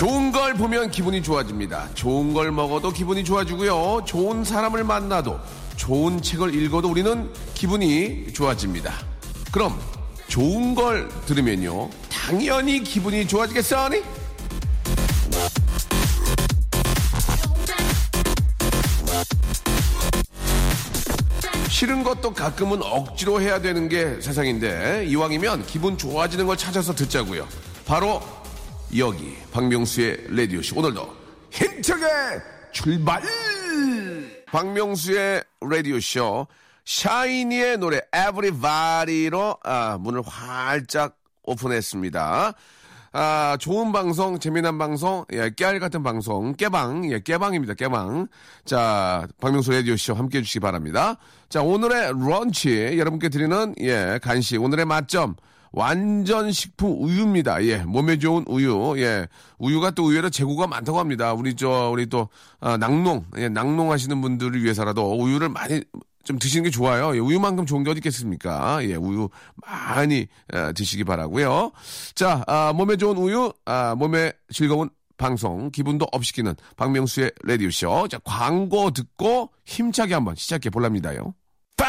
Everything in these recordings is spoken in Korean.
좋은 걸 보면 기분이 좋아집니다. 좋은 걸 먹어도 기분이 좋아지고요. 좋은 사람을 만나도 좋은 책을 읽어도 우리는 기분이 좋아집니다. 그럼 좋은 걸 들으면요. 당연히 기분이 좋아지겠어니? 싫은 것도 가끔은 억지로 해야 되는 게 세상인데 이왕이면 기분 좋아지는 걸 찾아서 듣자고요. 바로 여기 박명수의 라디오쇼 오늘도 힘차게 출발 박명수의 라디오쇼 샤이니의 노래 에브리바디로 아, 문을 활짝 오픈했습니다. 아, 좋은 방송, 재미난 방송, 예, 깨알 같은 방송, 깨방, 예, 깨방입니다, 깨방. 자, 박명수 라디오쇼 함께 해주시기 바랍니다. 자, 오늘의 런치, 여러분께 드리는, 예, 간식, 오늘의 맛점, 완전 식품 우유입니다. 예, 몸에 좋은 우유. 예, 우유가 또 의외로 재고가 많다고 합니다. 우리 저 우리 또 아, 낙농, 예, 낙농 하시는 분들을 위해서라도 우유를 많이 좀 드시는 게 좋아요. 예, 우유만큼 좋은 게 어디 있겠습니까? 예, 우유 많이 에, 드시기 바라고요. 자, 아, 몸에 좋은 우유, 아, 몸에 즐거운 방송, 기분도 업시키는 박명수의 라디오 쇼. 자, 광고 듣고 힘차게 한번 시작해 볼랍니다요.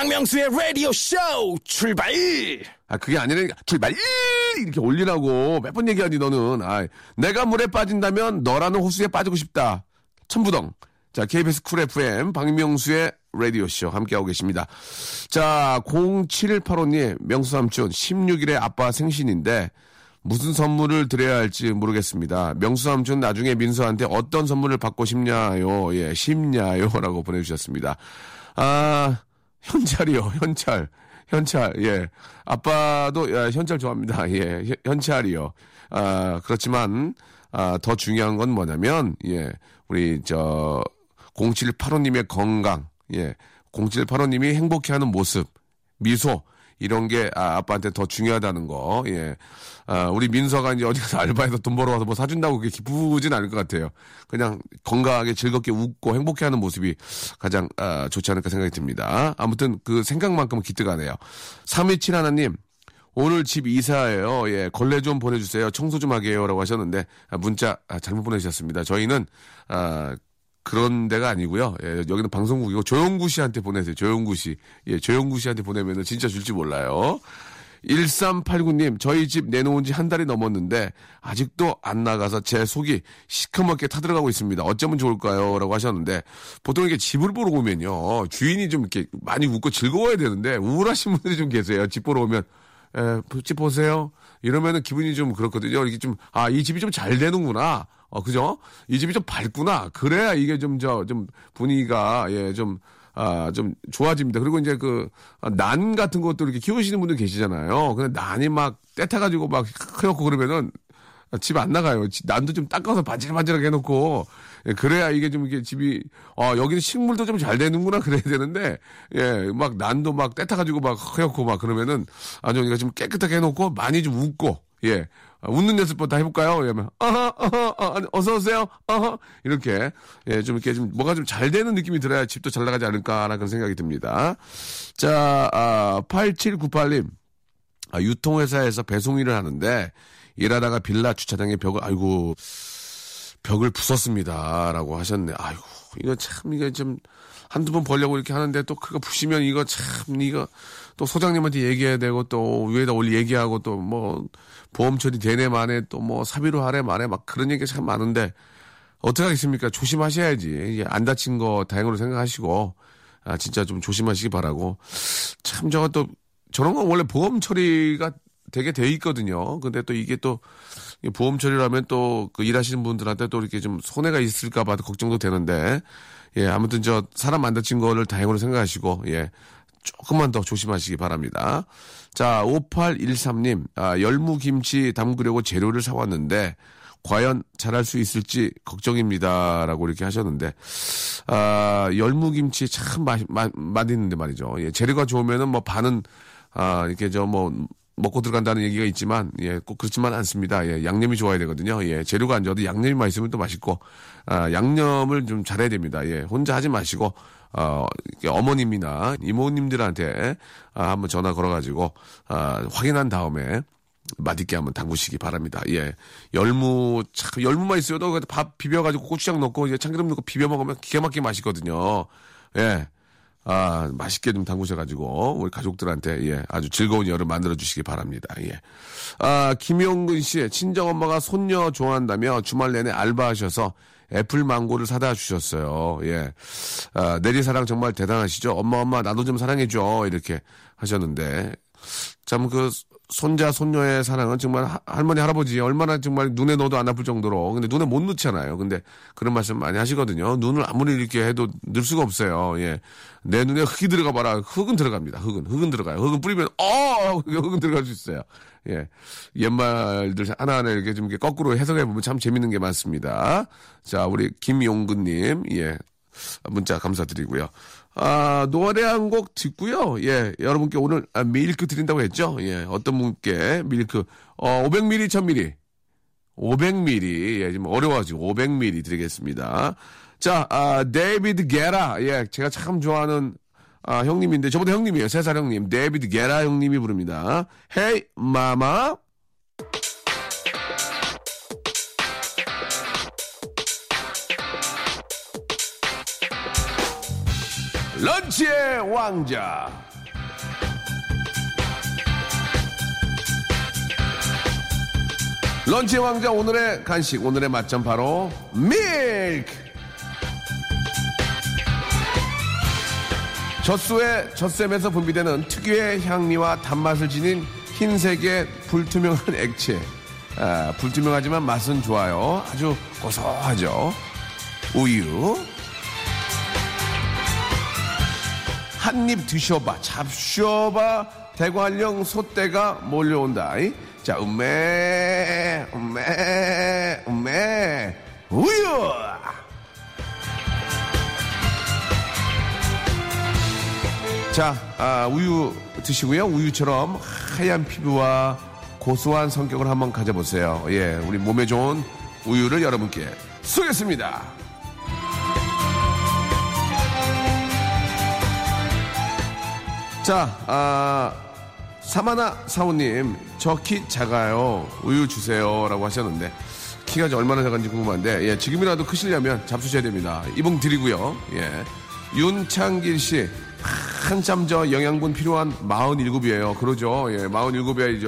박명수의 라디오 쇼 출발! 아, 그게 아니라, 출발! 이렇게 올리라고. 몇 번 얘기하니, 너는. 아, 내가 물에 빠진다면 너라는 호수에 빠지고 싶다. 천부동. 자, KBS 쿨 FM, 박명수의 라디오 쇼 함께하고 계십니다. 자, 0785님, 명수 삼촌, 16일에 아빠 생신인데, 무슨 선물을 드려야 할지 모르겠습니다. 명수 삼촌 나중에 민서한테 어떤 선물을 받고 싶냐요? 예, 싶냐요? 라고 보내주셨습니다. 아, 현찰이요, 현찰. 현찰, 예. 아빠도, 야, 현찰 좋아합니다. 예, 현- 현찰이요. 아, 그렇지만, 아, 더 중요한 건 뭐냐면, 예, 우리, 저, 0785님의 건강, 예, 0785님이 행복해 하는 모습, 미소, 이런 게, 아, 아빠한테 더 중요하다는 거, 예. 아, 우리 민서가 이제 어디 가서 알바해서 돈 벌어와서 뭐 사준다고 그게 기쁘진 않을 것 같아요. 그냥 건강하게 즐겁게 웃고 행복해 하는 모습이 가장, 아, 좋지 않을까 생각이 듭니다. 아무튼 그 생각만큼은 기특하네요. 327 하나님, 오늘 집 이사예요. 예, 걸레 좀 보내주세요. 청소 좀 하게요라고 하셨는데 아, 문자 아, 잘못 보내주셨습니다. 저희는 아, 그런 데가 아니고요. 예, 여기는 방송국이고 조영구 씨한테 보내세요. 조영구 씨, 예, 조영구 씨한테 보내면은 진짜 줄지 몰라요. 1389님, 저희 집 내놓은 지 한 달이 넘었는데, 아직도 안 나가서 제 속이 시커멓게 타들어가고 있습니다. 어쩌면 좋을까요? 라고 하셨는데, 보통 이렇게 집을 보러 오면요, 주인이 좀 이렇게 많이 웃고 즐거워야 되는데, 우울하신 분들이 좀 계세요. 집 보러 오면, 에, 집 보세요. 이러면은 기분이 좀 그렇거든요. 이렇게 좀, 아, 이 집이 좀 잘 되는구나. 어, 그죠? 이 집이 좀 밝구나. 그래야 이게 좀, 저, 좀 분위기가, 예, 좀, 아, 좀 좋아집니다. 그리고 이제 그, 아, 난 같은 것도 이렇게 키우시는 분들 계시잖아요. 근데 난이 막 떼타가지고 막 크놓고 그러면은 집 안 나가요. 지- 난도 좀 닦아서 바질바질하게 해놓고, 예, 그래야 이게 좀 이게 집이, 어, 여기는 식물도 좀 잘 되는구나 그래야 되는데, 예, 막 난도 막 떼타가지고 막 해놓고 막 그러면은 아주 이거 좀 깨끗하게 해놓고 많이 좀 웃고, 예. 아, 웃는 연습부터 해볼까요? 이러면, 어허, 어허, 어, 어서오세요, 어허. 이렇게, 예, 좀 이렇게 좀 뭐가 좀 잘 되는 느낌이 들어야 집도 잘 나가지 않을까라는 생각이 듭니다. 자, 아, 8798님. 아, 유통회사에서 배송 일을 하는데 일하다가 빌라 주차장에 벽을 아이고 벽을 부쉈습니다. 라고 하셨네. 아이고, 이거 참, 이게 좀, 한두 번 벌려고 이렇게 하는데 또 그거 부시면 이거 참, 이거 또 소장님한테 얘기해야 되고 또 위에다 올리 얘기하고 또 뭐 보험 처리 되네 만에 또 뭐 사비로 하래 만에 막 그런 얘기가 참 많은데 어떻게 하겠습니까? 조심하셔야지. 안 다친 거 다행으로 생각하시고, 아, 진짜 좀 조심하시기 바라고. 참, 저거 또, 저런 건 원래 보험 처리가 되게 돼 있거든요. 근데 또 이게 또, 이 보험 처리라면 또, 그 일하시는 분들한테 또 이렇게 좀 손해가 있을까봐 걱정도 되는데, 예, 아무튼 저, 사람 안 다친 거를 다행으로 생각하시고, 예, 조금만 더 조심하시기 바랍니다. 자, 5813님, 아, 열무김치 담그려고 재료를 사왔는데, 과연 잘할 수 있을지 걱정입니다. 라고 이렇게 하셨는데, 아, 열무김치 참 맛, 맛, 맛있는데 말이죠. 예, 재료가 좋으면은 뭐 반은, 아, 이렇게 저 뭐, 먹고 들어간다는 얘기가 있지만, 예, 꼭 그렇지만 않습니다. 예, 양념이 좋아야 되거든요. 예, 재료가 안 좋아도 양념이 맛있으면 또 맛있고, 아, 양념을 좀 잘해야 됩니다. 예, 혼자 하지 마시고, 어, 어머님이나 이모님들한테 아, 한번 전화 걸어가지고, 아, 확인한 다음에, 맛있게 한번 담그시기 바랍니다. 예. 열무, 참, 열무만 있어도 밥 비벼가지고 고추장 넣고 이제 참기름 넣고 비벼 먹으면 기가 막히게 맛있거든요. 예. 아, 맛있게 좀 담그셔가지고, 우리 가족들한테, 예, 아주 즐거운 여름 만들어 주시기 바랍니다. 예. 아, 김용근 씨, 친정엄마가 손녀 좋아한다며 주말 내내 알바하셔서 애플 망고를 사다 주셨어요. 예. 아, 내리사랑 정말 대단하시죠? 엄마, 엄마, 나도 좀 사랑해줘. 이렇게 하셨는데, 참 그, 손자, 손녀의 사랑은 정말 하- 할머니, 할아버지 얼마나 정말 눈에 넣어도 안 아플 정도로. 근데 눈에 못 넣잖아요. 근데 그런 말씀 많이 하시거든요. 눈을 아무리 이렇게 해도 넣을 수가 없어요. 예. 내 눈에 흙이 들어가 봐라. 흙은 들어갑니다. 흙은. 흙은 들어가요. 흙은 뿌리면, 어! 흙은 들어갈 수 있어요. 예. 옛말들 하나하나 이렇게 좀 이렇게 거꾸로 해석해 보면 참 재밌는 게 많습니다. 자, 우리 김용근 님. 예. 문자 감사드리고요. 아, 노래 한 곡 듣고요. 예, 여러분께 오늘 아, 밀크 드린다고 했죠? 예, 어떤 분께 밀크, 어, 500ml, 1000ml. 500ml. 예, 지금 어려워가지고 500ml 드리겠습니다. 자, 아, 데이비드 게타. 예, 제가 참 좋아하는 아, 형님인데, 저보다 형님이에요. 세 살 형님. 데이비드 게타 형님이 부릅니다. Hey, mama. 런치의 왕자. 런치의 왕자 오늘의 간식 오늘의 맛점 바로 밀크. 젖소의 젖샘에서 분비되는 특유의 향미와 단맛을 지닌 흰색의 불투명한 액체. 아, 불투명하지만 맛은 좋아요. 아주 고소하죠. 우유. 한 입 드셔봐, 잡숴봐, 대관령 소떼가 몰려온다. 이? 자, 음메, 음메, 음메, 우유! 자, 아, 우유 드시고요. 우유처럼 하얀 피부와 고소한 성격을 한번 가져보세요. 예, 우리 몸에 좋은 우유를 여러분께 쏘겠습니다. 자, 아, 사마나 사우님, 저 키 작아요. 우유 주세요. 라고 하셨는데, 키가 얼마나 작은지 궁금한데, 예, 지금이라도 크시려면 잡수셔야 됩니다. 이분 드리고요. 예. 윤창길 씨, 한참 저 영양분 필요한 47이에요. 그러죠. 예, 47이야, 이제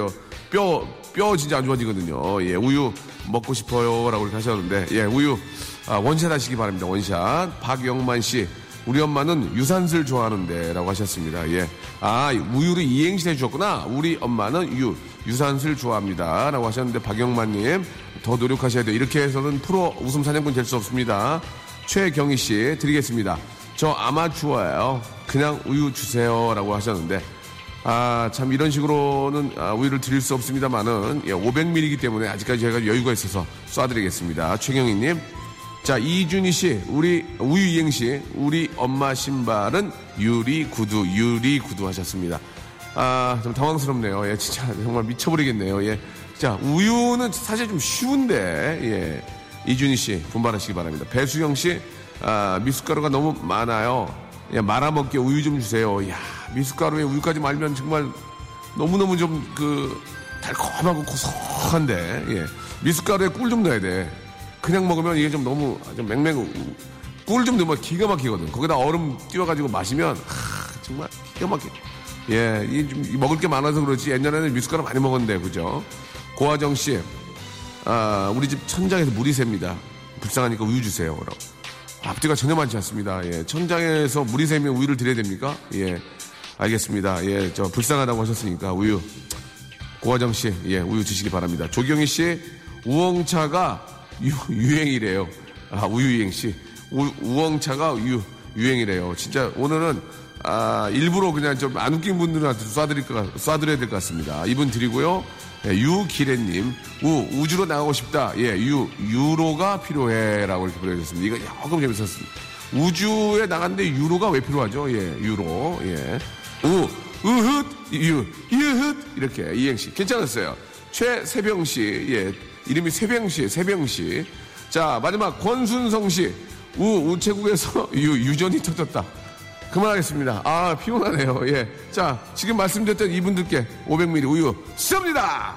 뼈, 뼈 진짜 안 좋아지거든요. 예, 우유 먹고 싶어요. 라고 이렇게 하셨는데, 예, 우유, 아, 원샷 하시기 바랍니다. 원샷. 박영만 씨, 우리 엄마는 유산슬 좋아하는데 라고 하셨습니다. 예. 아, 우유를 이행시 해주셨구나. 우리 엄마는 유, 유산슬 좋아합니다. 라고 하셨는데, 박영만님, 더 노력하셔야 돼요. 이렇게 해서는 프로 웃음 사냥꾼 될 수 없습니다. 최경희 씨 드리겠습니다. 저 아마추어예요. 그냥 우유 주세요. 라고 하셨는데, 아, 참 이런 식으로는 아, 우유를 드릴 수 없습니다만은, 예, 500ml이기 때문에 아직까지 제가 여유가 있어서 쏴드리겠습니다. 최경희님. 자, 이준희 씨, 우리 우유 이행시, 우리 엄마 신발은 유리 구두, 유리 구두 하셨습니다. 아, 좀 당황스럽네요. 예, 진짜 정말 미쳐버리겠네요. 예. 자, 우유는 사실 좀 쉬운데, 예. 이준희 씨, 분발하시기 바랍니다. 배수영 씨, 아, 미숫가루가 너무 많아요. 예, 말아먹게 우유 좀 주세요. 야 미숫가루에 우유까지 말면 정말 너무너무 좀 그, 달콤하고 고소한데, 예. 미숫가루에 꿀 좀 넣어야 돼. 그냥 먹으면 이게 좀 너무 좀 맹맹 꿀 좀 넣으면 기가 막히거든. 거기다 얼음 띄워가지고 마시면 하, 정말 기가 막혀. 예, 이 좀 먹을 게 많아서 그렇지 옛날에는 미숫가루 많이 먹었는데 그죠? 고화정 씨, 아 우리 집 천장에서 물이 셉니다. 불쌍하니까 우유 주세요. 라고. 앞뒤가 전혀 많지 않습니다. 예, 천장에서 물이 새면 우유를 드려야 됩니까? 예, 알겠습니다. 예, 저 불쌍하다고 하셨으니까 우유. 고화정 씨, 예, 우유 드시기 바랍니다. 조경희 씨, 우엉차가 유, 유행이래요. 아, 우유 이행시. 우, 우엉차가 유, 유행이래요. 진짜 오늘은 아, 일부러 그냥 좀 안 웃긴 분들한테 쏴드릴 것, 쏴드려야 될 것 같습니다. 이분 드리고요. 예, 유기래님, 우, 우주로 나가고 싶다. 예, 유, 유로가 필요해. 라고 이렇게 보내주셨습니다. 이거 조금 재밌었습니다. 우주에 나갔는데 유로가 왜 필요하죠? 예, 유로. 예. 우, 으흑, 유, 유흑. 이렇게, 이행시. 괜찮았어요. 최세병 씨, 예. 이름이 세병 씨, 세병 씨. 자, 마지막 권순성 씨. 우, 우체국에서 유, 유전이 터졌다. 그만하겠습니다. 아, 피곤하네요. 예. 자, 지금 말씀드렸던 이분들께 500ml 우유 쏩니다!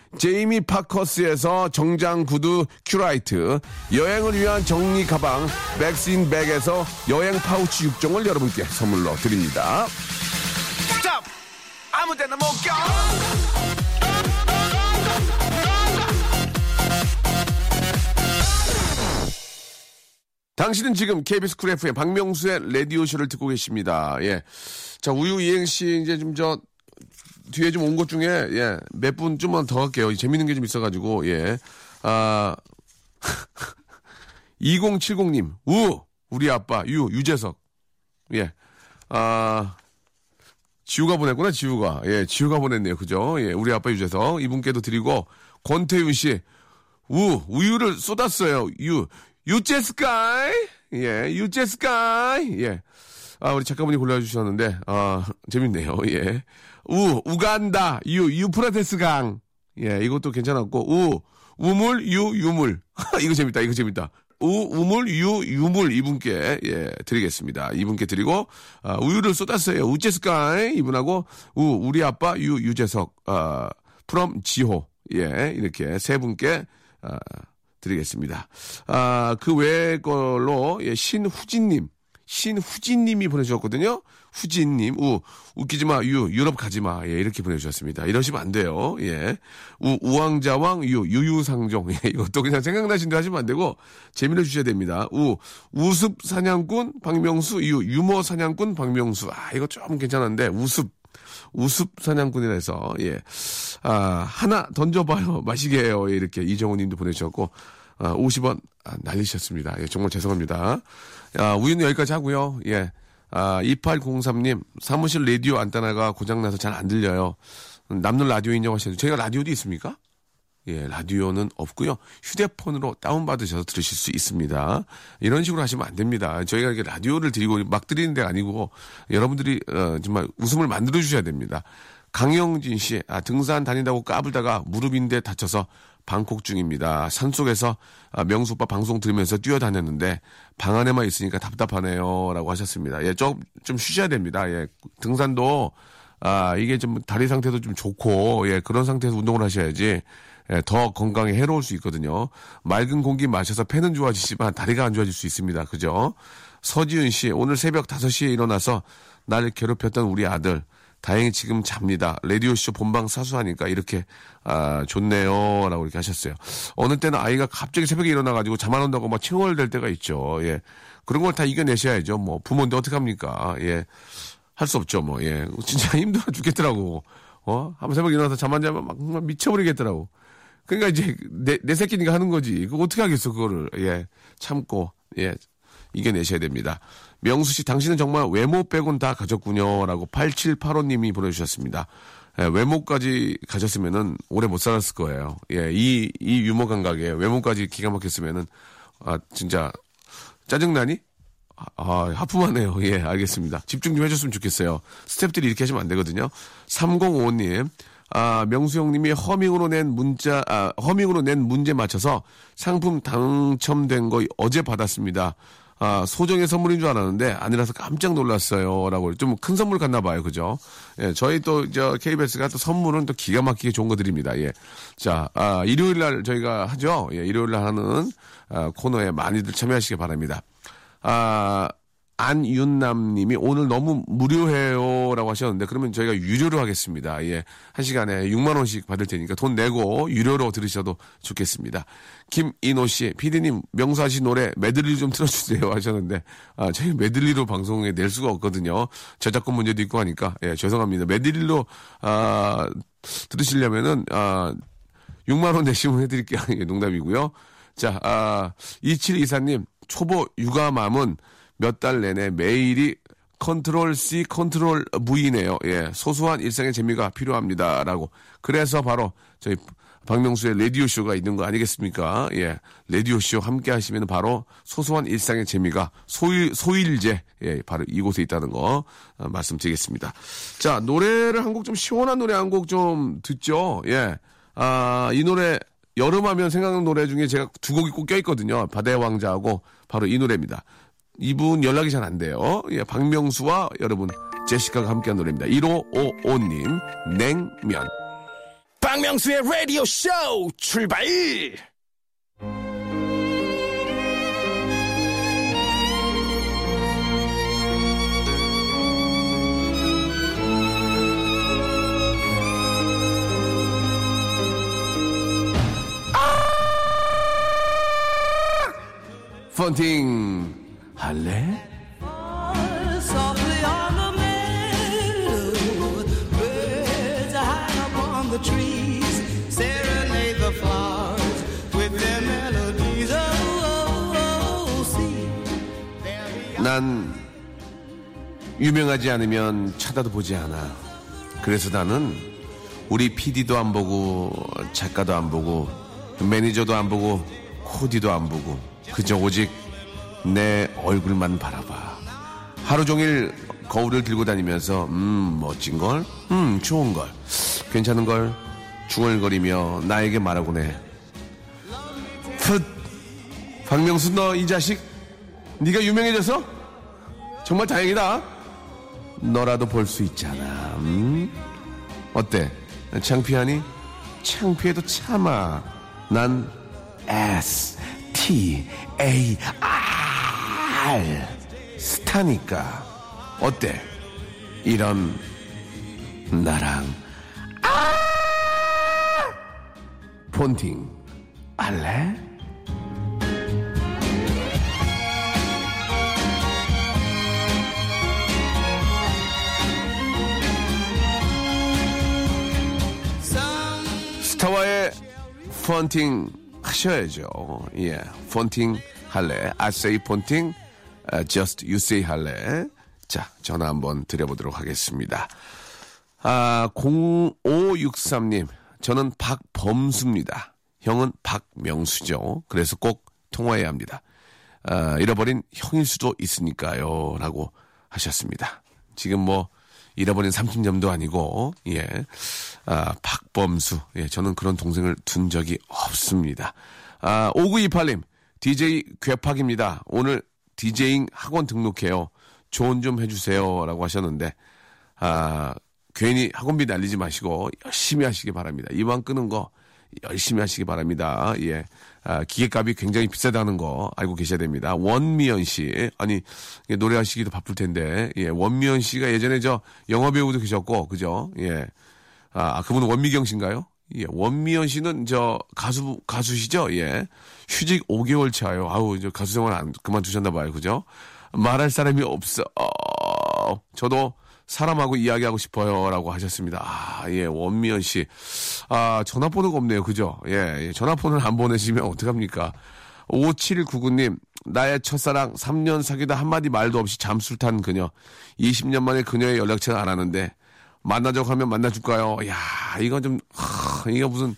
제이미 파커스에서 정장 구두 큐라이트, 여행을 위한 정리 가방 백스인 백에서 여행 파우치 6종을 여러분께 선물로 드립니다. Stop! 아무 데나 못 가! 당신은 지금 KBS 쿨 FM 박명수의 라디오쇼를 듣고 계십니다. 예. 자, 우유 이행시 이제 좀 저, 뒤에 좀 온 것 중에, 예, 몇 분 좀만 더 할게요. 재밌는 게 좀 있어가지고, 예. 아, 2070님, 우! 우리 아빠, 유, 유재석. 예. 아, 지우가 보냈구나, 지우가. 예, 지우가 보냈네요. 그죠? 예, 우리 아빠 유재석. 이분께도 드리고, 권태윤 씨, 우, 우유를 쏟았어요. 유, 유재스카이. 예, 유재스카이. 예. 아, 우리 작가분이 골라주셨는데, 아, 재밌네요. 예. 우, 우간다. 유, 유프라테스 강. 예, 이것도 괜찮았고, 우, 우물, 유, 유물. 이거 재밌다, 이거 재밌다. 우, 우물, 유, 유물 이분께, 예, 드리겠습니다. 이분께 드리고, 아, 우유를 쏟았어요. 우재스카이. 이분하고, 우, 우리 아빠, 유, 유재석, 아, 프롬 지호. 예, 이렇게 세 분께, 아, 드리겠습니다. 아, 그외 걸로, 예, 신후진님. 신후진님이 보내주셨거든요. 후진님, 우, 웃기지 마, 유, 유럽 가지 마. 예, 이렇게 보내주셨습니다. 이러시면 안 돼요. 예. 우, 우왕자왕, 유, 유유상종. 예, 이것도 그냥 생각나신 대로 하시면 안 되고, 재미를 주셔야 됩니다. 우, 우습 사냥꾼, 박명수, 유, 유머 사냥꾼, 박명수. 아, 이거 좀 괜찮은데, 우습. 우습 사냥꾼이라서, 예. 아, 하나 던져봐요. 마시게 해요. 예, 이렇게 이정호 님도 보내주셨고, 아, 50원, 아, 날리셨습니다. 예, 정말 죄송합니다. 아, 우유는 여기까지 하고요. 예. 아, 2803님, 사무실 라디오 안테나가 고장나서 잘 안 들려요. 남는 라디오 인정하셔도 저희가 라디오도 있습니까? 예, 라디오는 없고요. 휴대폰으로 다운받으셔서 들으실 수 있습니다. 이런 식으로 하시면 안 됩니다. 저희가 이렇게 라디오를 드리고 막 드리는 데 아니고 여러분들이 어, 정말 웃음을 만들어 주셔야 됩니다. 강영진 씨, 아, 등산 다닌다고 까불다가 무릎인데 다쳐서 방콕 중입니다. 산속에서 아, 명수 오빠 방송 들으면서 뛰어다녔는데 방 안에만 있으니까 답답하네요. 라고 하셨습니다. 예, 좀, 좀 쉬셔야 됩니다. 예, 등산도 아, 이게 좀 다리 상태도 좀 좋고, 예, 그런 상태에서 운동을 하셔야지, 예, 더 건강에 해로울 수 있거든요. 맑은 공기 마셔서 폐는 좋아지지만 다리가 안 좋아질 수 있습니다. 그죠? 서지은 씨, 오늘 새벽 5시에 일어나서 나를 괴롭혔던 우리 아들, 다행히 지금 잡니다. 라디오쇼 본방 사수하니까 이렇게, 아, 좋네요. 라고 이렇게 하셨어요. 어느 때는 아이가 갑자기 새벽에 일어나가지고 잠 안 온다고 막 칭얼댈 때가 있죠. 예. 그런 걸 다 이겨내셔야죠. 뭐, 부모인데 어떡합니까? 예. 할 수 없죠. 뭐, 예. 진짜 힘들어 죽겠더라고. 어? 한번 새벽에 일어나서 잠 안 자면 막, 막 미쳐버리겠더라고. 그러니까 이제 내, 내 새끼니까 하는 거지. 그거 어떻게 하겠어, 그거를. 예. 참고, 예. 이겨내셔야 됩니다. 명수 씨, 당신은 정말 외모 빼곤 다 가졌군요. 라고 8785님이 보내주셨습니다. 예, 외모까지 가졌으면은 오래 못 살았을 거예요. 예, 이, 이 유머 감각에 외모까지 기가 막혔으면은, 아, 진짜, 짜증나니? 아, 하품하네요. 예, 알겠습니다. 집중 좀 해줬으면 좋겠어요. 스탭들이 이렇게 하시면 안 되거든요. 3055님, 아, 명수 형님이 허밍으로 낸 문자, 아, 허밍으로 낸 문제 맞춰서 상품 당첨된 거 어제 받았습니다. 아, 소정의 선물인 줄 알았는데 아니라서 깜짝 놀랐어요. 라고 좀 큰 선물 같나 봐요. 그죠? 예, 저희 또, 저, KBS가 또 선물은 또 기가 막히게 좋은 거 드립니다. 예. 자, 아, 일요일 날 저희가 하죠. 예, 일요일 날 하는 아, 코너에 많이들 참여하시기 바랍니다. 아, 안윤남 님이 오늘 너무 무료해요라고 하셨는데 그러면 저희가 유료로 하겠습니다. 예. 한 시간에 6만 원씩 받을 테니까 돈 내고 유료로 들으셔도 좋겠습니다. 김인호 씨, 피디님 명사 씨 노래 메들리 좀 틀어주세요 하셨는데 아, 저희 메들리로 방송에 낼 수가 없거든요. 저작권 문제도 있고 하니까 예, 죄송합니다. 메들리로 아, 들으시려면은 아, 6만 원 내시면 해드릴게요. 예, 농담이고요. 자, 아, 2724님 초보 육아맘은 몇 달 내내 매일이 control C, control V네요. 예, 소소한 일상의 재미가 필요합니다 라고. 그래서 바로 저희 박명수의 라디오 쇼가 있는 거 아니겠습니까? 예, 라디오 쇼 함께 하시면 바로 소소한 일상의 재미가 소일 소일제 예, 바로 이곳에 있다는 거 어, 말씀드리겠습니다. 자, 노래를 한 곡 좀 시원한 노래 한 곡 좀 듣죠. 예, 아, 이 노래 여름하면 생각나는 노래 중에 제가 두 곡이 꼭 껴있거든요. 바다의 왕자하고 바로 이 노래입니다. 이분 연락이 잘 안 돼요. 예, 박명수와 여러분 제시카가 함께한 노래입니다. 1555님 냉면. 박명수의 라디오 쇼 출발! 펀팅 할래? Softly on the meadow, birds are high upon the trees, serenade the flowers with their melodies. Oh, oh, oh, see, 난 유명하지 않으면 쳐다도 보지 않아. 그래서 나는 우리 PD도 안 보고 작가도 안 보고 매니저도 안 보고 코디도 안 보고 그저 오직 내 얼굴만 바라봐. 하루 종일 거울을 들고 다니면서 음 멋진 걸, 음 좋은 걸, 괜찮은 걸 중얼거리며 나에게 말하곤 해. 풋 박명수 너 이 자식 네가 유명해져서 정말 다행이다. 너라도 볼 수 있잖아. 음? 어때? 창피하니? 창피해도 참아. 난 S T A R 스타니까. 어때? 이런 나랑 아! 폰팅 할래? 스타와의 폰팅 하셔야죠. 예, 폰팅 할래. Say 폰팅, just you say 할래. 자, 전화 한번 드려보도록 하겠습니다. 아, 0563님, 저는 박범수입니다. 형은 박명수죠. 그래서 꼭 통화해야 합니다. 아, 잃어버린 형일 수도 있으니까요. 라고 하셨습니다. 지금 뭐, 잃어버린 30년도 아니고, 예. 아, 박범수. 예, 저는 그런 동생을 둔 적이 없습니다. 아, 5928님, DJ 괴팍입니다. 오늘 DJ잉 학원 등록해요. 조언 좀 해주세요. 라고 하셨는데, 아, 괜히 학원비 날리지 마시고 열심히 하시기 바랍니다. 이왕 끄는 거 열심히 하시기 바랍니다. 예. 아, 기계값이 굉장히 비싸다는 거 알고 계셔야 됩니다. 원미연 씨. 아니, 노래하시기도 바쁠 텐데, 예. 원미연 씨가 예전에 저 영화배우도 계셨고, 그죠? 예. 아, 그분은 원미경 씨인가요? 예. 원미연 씨는 저 가수, 가수시죠? 예. 휴직 5개월 차요. 아우, 이제 가수 생활 안, 그만두셨나 봐요. 그죠? 말할 사람이 없어. 어, 저도 사람하고 이야기하고 싶어요. 라고 하셨습니다. 아, 예, 원미연 씨. 아, 전화번호가 없네요. 그죠? 예, 예, 전화번호를 안 보내시면 어떡합니까? 5799님, 나의 첫사랑 3년 사귀다 한마디 말도 없이 잠수를 탄 그녀. 20년 만에 그녀의 연락처를 알았는데, 만나자고 하면 만나줄까요? 야 이거 좀, 하, 이거 무슨,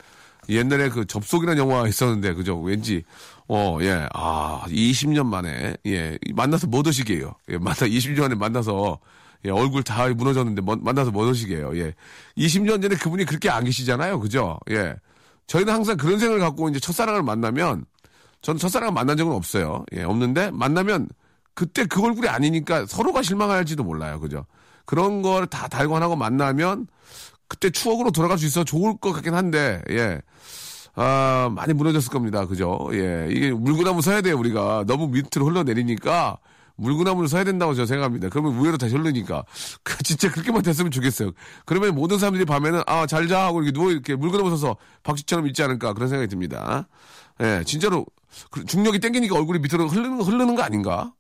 옛날에 그 접속이라는 영화 있었는데, 그죠? 왠지, 어, 예, 아, 20년 만에, 예, 만나서 뭐 드시게요? 예, 만나, 20년 만에 만나서, 예, 얼굴 다 무너졌는데 뭐- 만나서 못 오시게요. 예. 20년 전에 그분이 그렇게 안 계시잖아요. 그죠? 예. 저희는 항상 그런 생각을 갖고 이제 첫사랑을 만나면 저는 첫사랑을 만난 적은 없어요. 예, 없는데 만나면 그때 그 얼굴이 아니니까 서로가 실망할지도 몰라요. 그죠? 그런 걸 다 달고 하고 만나면 그때 추억으로 돌아갈 수 있어 좋을 것 같긴 한데, 예. 아, 많이 무너졌을 겁니다. 그죠? 예. 이게 물구나무 서야 돼요, 우리가. 너무 밑으로 흘러내리니까 물구나무를 서야 된다고 저는 생각합니다. 그러면 위로 다시 흐르니까. 그 진짜 그렇게만 됐으면 좋겠어요. 그러면 모든 사람들이 밤에는 아, 잘 자 하고 이렇게 누워 이렇게 물구나무 서서 박쥐처럼 있지 않을까 그런 생각이 듭니다. 예, 진짜로 그 중력이 땡기니까 얼굴이 밑으로 흐르는 거, 흐르는 거 아닌가?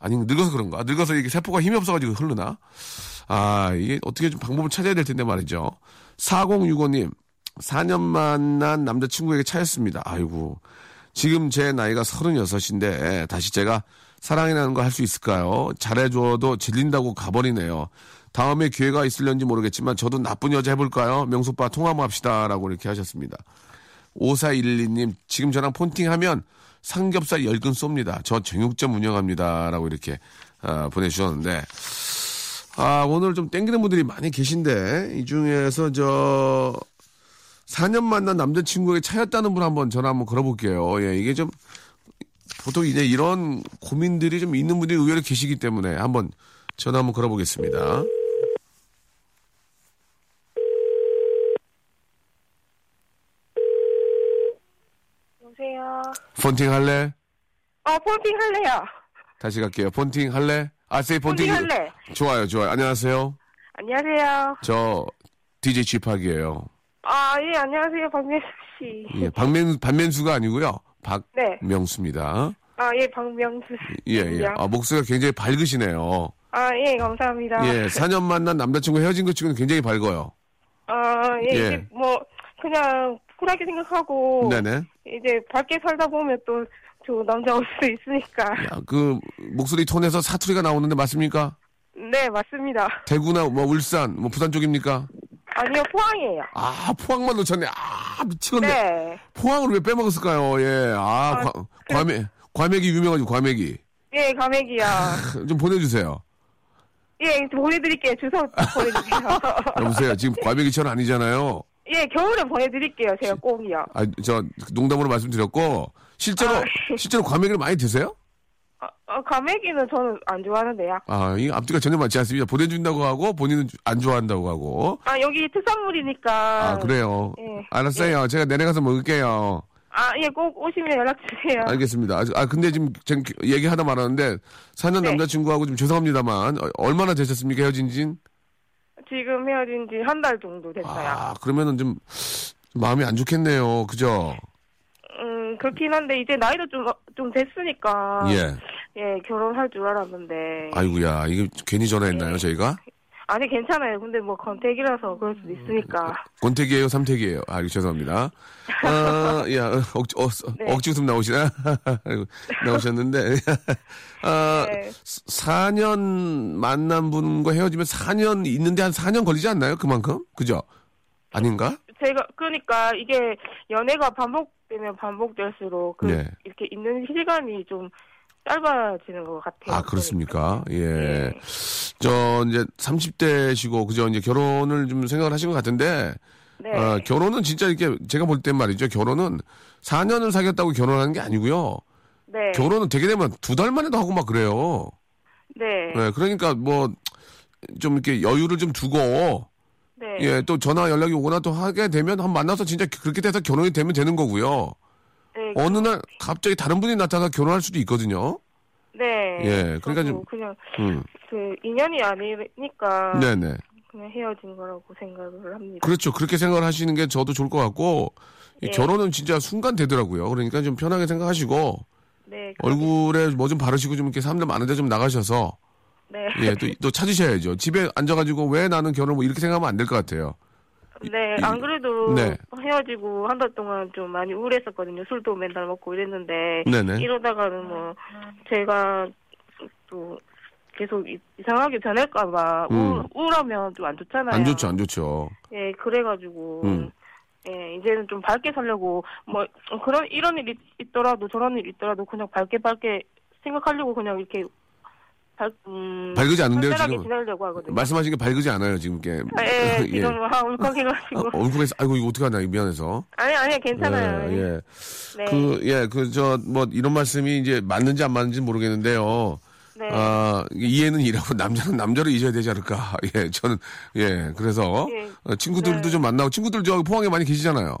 아니, 늙어서 그런가? 늙어서 이게 세포가 힘이 없어가지고 흐르나? 아, 이게 어떻게 좀 방법을 찾아야 될 텐데 말이죠. 4065님, 4년 만난 남자친구에게 차였습니다. 아이고. 지금 제 나이가 36인데, 다시 제가 사랑이라는 거 할 수 있을까요? 잘해줘도 질린다고 가버리네요. 다음에 기회가 있을런지 모르겠지만, 저도 나쁜 여자 해볼까요? 명소빠 통화 합시다. 라고 이렇게 하셨습니다. 5412님, 지금 저랑 폰팅하면 삼겹살 10근 쏩니다. 저 정육점 운영합니다. 라고 이렇게 아, 보내주셨는데, 아, 오늘 좀 땡기는 분들이 많이 계신데, 이 중에서 저, 4년 만난 남자친구에게 차였다는 분 한번 전화 한번 걸어볼게요. 예, 이게 좀, 보통 이제 이런 고민들이 좀 있는 분들이 의외로 계시기 때문에 한번 전화 한번 걸어보겠습니다. 여보세요. 폰팅 할래? 어, 폰팅 할래요. 다시 갈게요. 폰팅 할래? 아세이 폰팅. 폰팅 할래. 좋아요, 좋아요. 안녕하세요. 안녕하세요. 저 DJ 쥐팍이에요. 아, 예, 안녕하세요. 박민수 씨. 예, 박민, 박민수가 아니고요. 박명수입니다. 네. 아, 예, 박명수 씨. 예, 예. 아, 목소리가 굉장히 밝으시네요. 아, 예, 감사합니다. 예, 4년 만난 남자친구 헤어진 것 치고는 굉장히 밝아요. 아, 예, 예. 뭐, 그냥 쿨하게 생각하고. 네네. 이제, 밝게 살다 보면 또, 저 남자 올수 있으니까. 야, 그 목소리 톤에서 사투리가 나오는데 맞습니까? 네, 맞습니다. 대구나 뭐 울산, 뭐 부산 쪽입니까? 아니요, 포항이에요. 아, 포항만 놓쳤네. 아, 미치겠네. 네. 포항을 왜 빼먹었을까요? 예. 아, 아, 과, 과메, 과메기 유명하죠, 과메기. 예, 감액이야. 좀 보내주세요. 예, 보내드릴게요. 주소 보내드릴게요. 여보세요. 지금 과메기처럼 아니잖아요. 예, 겨울에 보내드릴게요. 제가 꼭이요. 아, 저 농담으로 말씀드렸고 실제로 아. 실제로 과메기를 많이 드세요? 어, 어, 감액이는 저는 안 좋아하는데요. 아, 이 앞뒤가 전혀 맞지 않습니다. 보내준다고 하고 본인은 안 좋아한다고 하고. 아, 여기 특산물이니까. 아, 그래요. 예. 알았어요. 제가 내려가서 먹을게요. 아, 예, 꼭 오시면 연락 주세요. 알겠습니다. 아, 아, 근데 지금 전 얘기하다 말았는데 사년 네. 남자친구하고 좀 죄송합니다만 어, 얼마나 되셨습니까 헤어진 진? 지금 헤어진 지 한 달 정도 됐어요. 아, 그러면은 좀, 좀 마음이 안 좋겠네요. 그죠? 음, 그렇긴 한데, 이제 나이도 좀, 어, 좀 됐으니까. 예. 예, 결혼할 줄 알았는데. 아이고야, 이게 괜히 전화했나요, 저희가? 아니, 괜찮아요. 근데 뭐, 건택이라서 그럴 수도 있으니까. 권택이에요, 삼택이에요. 아, 죄송합니다. 아, 야, 억, 어, 네. 억지 웃음 나오시나? 나오셨는데. 아, 네. 4년 만난 분과 헤어지면 4년 있는데 한 4년 걸리지 않나요? 그만큼? 그죠? 아닌가? 제가, 그러니까 이게 연애가 반복되면 반복될수록 그, 네. 이렇게 있는 시간이 좀 짧아지는 것 같아요. 아, 그렇습니까? 예. 네. 저, 이제 30대시고, 그죠? 이제 결혼을 좀 생각을 하신 것 같은데, 네. 어, 결혼은 진짜 이렇게, 제가 볼 땐 말이죠. 결혼은 4년을 사귀었다고 결혼하는 게 아니고요. 네. 결혼은 되게 되면 두 달 만에도 하고 막 그래요. 네. 네, 그러니까 뭐, 좀 이렇게 여유를 좀 두고, 네. 예, 또 전화 연락이 오거나 또 하게 되면 한 만나서 진짜 그렇게 돼서 결혼이 되면 되는 거고요. 네. 어느 날 갑자기 다른 분이 나타나 결혼할 수도 있거든요. 네. 예, 그러니까 좀- 그냥 음. 그 인연이 아니니까 네네. 그냥 헤어진 거라고 생각을 합니다. 그렇죠. 그렇게 생각을 하시는 게 저도 좋을 것 같고, 이 예. 결혼은 진짜 순간 되더라고요. 그러니까 좀 편하게 생각하시고, 네. 얼굴에 뭐 좀 바르시고 좀 이렇게 사람들 많은데 좀 나가셔서, 네. 예, 또, 또 찾으셔야죠. 집에 앉아가지고 왜 나는 결혼 뭐 이렇게 생각하면 안 될 것 같아요. 네. 안 그래도 네. 헤어지고 한 달 동안 좀 많이 우울했었거든요. 술도 맨날 먹고 이랬는데 네네. 이러다가는 뭐 제가 또 계속 이- 이상하게 변할까봐 음. 우울, 우울하면 좀 안 좋잖아요. 안 좋죠, 안 좋죠. 예, 그래가지고 음. 예, 이제는 좀 밝게 살려고 뭐 어, 그런 이런 일이 있더라도 저런 일이 있더라도 그냥 밝게 밝게 생각하려고 그냥 이렇게 발, 음, 밝으지 않은데요, 지금? 지내려고 하거든요. 말씀하신 게 밝으지 않아요, 지금 게. 아, 예, 지금 아, 울컥해가지고. 아, 얼굴에서, 아이고, 이거 어떡하나, 미안해서. 아니, 아니, 괜찮아요. 예, 예. 네. 그, 예, 그, 저, 뭐, 이런 말씀이 이제 맞는지 안 맞는지 모르겠는데요. 네. 아, 이해는 이라고 남자는 남자로 잊어야 되지 않을까. 예, 저는, 예, 그래서, 예. 어, 친구들도 네. 좀 만나고, 친구들 저 포항에 많이 계시잖아요.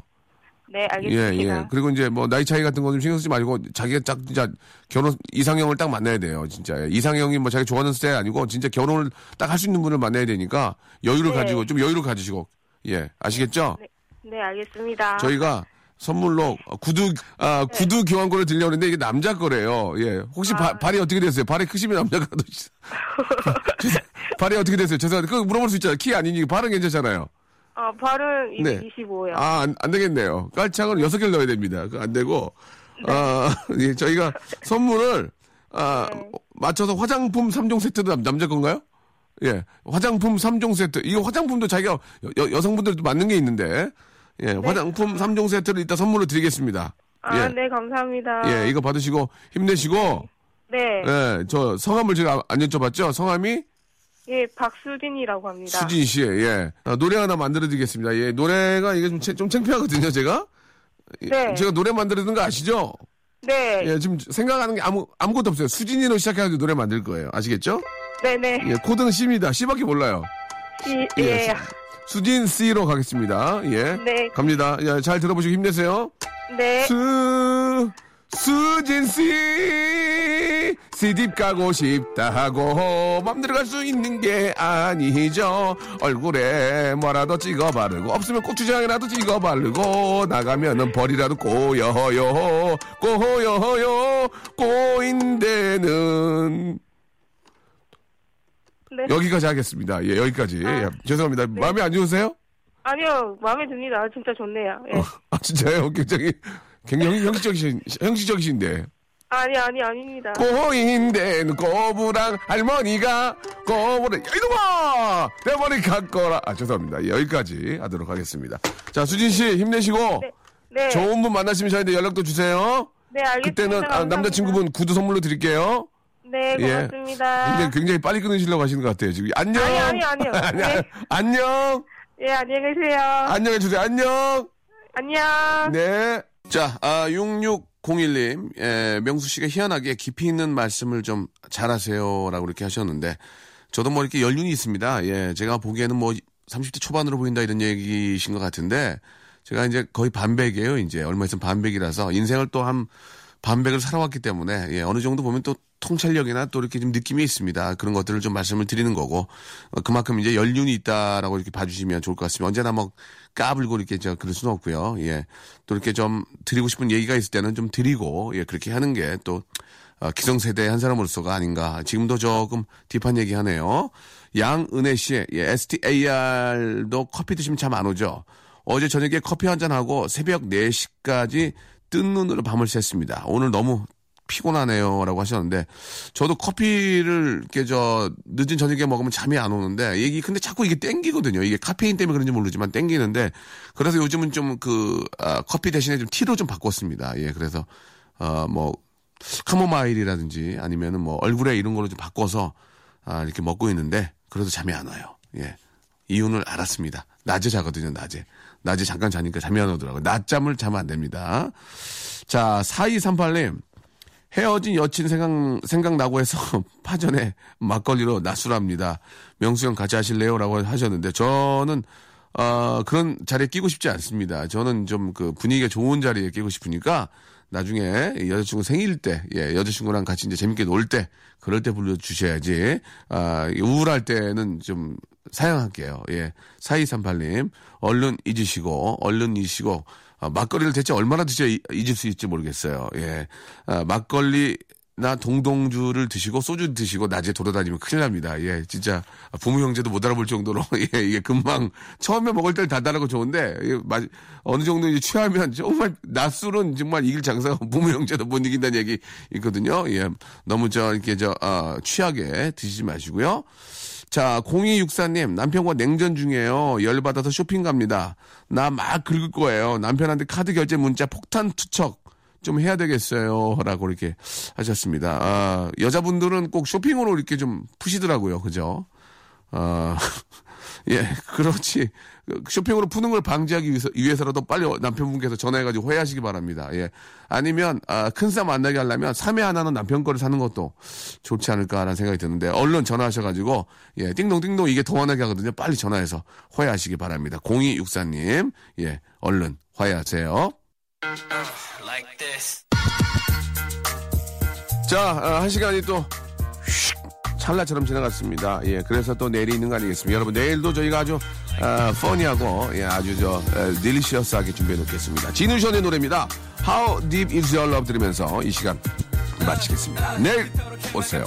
네, 예, 알겠습니다. 예. 그리고 이제 뭐, 나이 차이 같은 거 좀 신경 쓰지 말고, 자기가 딱, 진짜, 결혼, 이상형을 딱 만나야 돼요, 진짜. 이상형이 뭐 자기 좋아하는 스타일 아니고, 진짜 결혼을 딱 할 수 있는 분을 만나야 되니까, 여유를 네. 가지고, 좀 여유를 가지시고, 예, 아시겠죠? 네, 알겠습니다. 저희가 선물로 구두 아 네. 구두 교환권을 드리려는데 이게 남자 거래요. 예. 혹시 바- 아. 발이 어떻게 됐어요? 발이 크시면 남자가 더 발이 어떻게 됐어요? 죄송한데 그거 물어볼 수 있잖아요. 키 아니니 발은 괜찮잖아요. 어, 발은 네. 225요. 아, 안, 안 되겠네요. 깔창을 여섯 개를 넣어야 됩니다. 그거 안 되고. 아, 예, 저희가 선물을 아, 네. 맞춰서 화장품 3종 세트도 남- 남자 건가요? 예. 화장품 3종 세트. 이거 화장품도 자기가 여, 여 성분들도 맞는 게 있는데. 예, 화장품 3종 세트를 이따 선물로 드리겠습니다. 아, 예. 네, 감사합니다. 예, 이거 받으시고 힘내시고, 네. 예, 저 성함을 제가 안 여쭤봤죠? 성함이 예, 박수진이라고 합니다. 수진 씨, 예. 아, 노래 하나 만들어드리겠습니다. 예, 노래가 이게 좀, 채- 좀 창피하거든요, 제가. 예, 네. 제가 노래 만들어드는 거 아시죠? 네. 예, 지금 생각하는 게 아무, 아무것도 없어요. 수진이로 시작해가지고 노래 만들 거예요. 아시겠죠? 네네. 예, 코드는 C입니다. C밖에 몰라요. 시, 예. 예. 수진 C로 가겠습니다. 예. 네. 갑니다. 예, 잘 들어보시고 힘내세요. 네. 수, 수진 씨, 시집 가고 싶다고 맘대로 갈수 있는 게 아니죠. 얼굴에 뭐라도 찍어 바르고, 없으면 고추장이라도 찍어 바르고, 나가면은 벌이라도 꼬여요, 꼬여요, 꼬인 데는. 네. 여기까지 하겠습니다. 예, 여기까지. 예, 죄송합니다. 마음에 안 좋으세요? 아니요, 마음에 듭니다. 진짜 좋네요. 예. 아, 진짜요? 굉장히, 굉장히 형식적이신, 형식적이신데. 아니, 아니, 아닙니다. 꼬인된 꼬부랑 할머니가 꼬부랑 야, 이놈아 내 머리 갖거라 아 죄송합니다 예, 여기까지 하도록 하겠습니다 자 수진 씨 힘내시고 네. 네. 좋은 분 만나시면 저희한테 연락도 주세요 네, 알겠습니다. 그때는 아. 남자친구분 구두 선물로 드릴게요 네, 예. 고맙습니다. 굉장히, 굉장히 빨리 끊으시려고 하시는 것 같아요 지금 안녕 아니, 아니, 아니요. 아니, 네. 안녕 예, 안녕히 계세요. 안녕해 주세요 안녕 안녕. 네. 자, 아, 6601님, 예, 명수 씨가 희한하게 깊이 있는 말씀을 좀 잘하세요. 라고 이렇게 하셨는데, 저도 뭐 이렇게 연륜이 있습니다. 예, 제가 보기에는 뭐 30대 초반으로 보인다 이런 얘기신 것 같은데, 제가 이제 거의 반백이에요. 이제 얼마 있으면 반백이라서 인생을 또 한 반백을 살아왔기 때문에, 예, 어느 정도 보면 또 통찰력이나 또 이렇게 좀 느낌이 있습니다. 그런 것들을 좀 말씀을 드리는 거고, 어, 그만큼 이제 연륜이 있다라고 이렇게 봐주시면 좋을 것 같습니다. 언제나 뭐 까불고 이렇게 저 그럴 수는 없고요. 예. 또 이렇게 좀 드리고 싶은 얘기가 있을 때는 좀 드리고, 예, 그렇게 하는 게 또, 어, 기성세대 한 사람으로서가 아닌가. 지금도 조금 딥한 얘기 하네요. 양은혜 씨, 예, STAR도 커피 드시면 잠안 오죠? 어제 저녁에 커피 한 잔하고 새벽 4시까지 뜬 눈으로 밤을 샜습니다. 오늘 너무 피곤하네요. 라고 하셨는데, 저도 커피를 이렇게 저 늦은 저녁에 먹으면 잠이 안 오는데, 얘기, 근데 자꾸 이게 땡기거든요. 이게 카페인 때문에 그런지 모르지만 땡기는데, 그래서 요즘은 좀 그, 아, 커피 대신에 좀 티로 좀 바꿨습니다. 예, 그래서, 어, 뭐, 카모마일이라든지 아니면은 뭐 얼굴에 이런 걸로 좀 바꿔서, 아, 이렇게 먹고 있는데, 그래도 잠이 안 와요. 예. 이유는 알았습니다. 낮에 자거든요, 낮에. 낮에 잠깐 자니까 잠이 안 오더라고요. 낮잠을 자면 안 됩니다. 자, 4238님. 헤어진 여친 생각, 생각나고 해서 파전에 막걸리로 낮술합니다. 명수 형 같이 하실래요? 라고 하셨는데, 저는, 어, 그런 자리에 끼고 싶지 않습니다. 저는 좀 그 분위기가 좋은 자리에 끼고 싶으니까, 나중에 여자친구 생일 때, 예, 여자친구랑 같이 이제 재밌게 놀 때, 그럴 때 불러주셔야지, 아, 우울할 때는 좀 사양할게요. 예. 4238님, 얼른 잊으시고, 얼른 잊으시고, 아, 막걸리를 대체 얼마나 드셔야 이- 잊을 수 있을지 모르겠어요. 예. 아, 막걸리 나 동동주를 드시고 소주 드시고 낮에 돌아다니면 큰일 납니다. 예. 진짜 부모 형제도 못 알아볼 정도로 예, 이게 금방 처음에 먹을 때는 달달하고 좋은데 예, 마- 어느 정도 이제 취하면 정말 낮술은 정말 이길 장사가 부모 형제도 못 이긴다는 얘기 있거든요. 예. 너무 저 이렇게 저 아, 취하게 드시지 마시고요. 자, 0264님, 남편과 냉전 중이에요. 열받아서 쇼핑 갑니다. 나 막 긁을 거예요. 남편한테 카드 결제 문자 폭탄 투척. 좀 해야 되겠어요. 라고 이렇게 하셨습니다. 아, 여자분들은 꼭 쇼핑으로 이렇게 좀 푸시더라고요. 그죠? 아, 예, 그렇지. 쇼핑으로 푸는 걸 방지하기 위해서, 위해서라도 빨리 남편분께서 전화해가지고 회하시기 바랍니다. 예. 아니면, 아, 큰 싸움 안 나게 하려면 3회 하나는 남편 거를 사는 것도 좋지 않을까라는 생각이 드는데, 얼른 전화하셔가지고, 예, 띵동띵동 이게 더 화나게 하거든요. 빨리 전화해서 회하시기 바랍니다. 0264님, 예, 얼른 화해하세요. 자, 아, 한 시간이 또, 휙, 찰나처럼 지나갔습니다. 예, 그래서 또 내일이 있는 거 아니겠습니까? 여러분, 내일도 저희가 아주, 아, 퍼니하고, 예, 아주 저, 에, 딜리시어스하게 준비해 놓겠습니다. 진우션의 노래입니다. How Deep Is Your Love 들으면서 이 시간 마치겠습니다. 내일 오세요.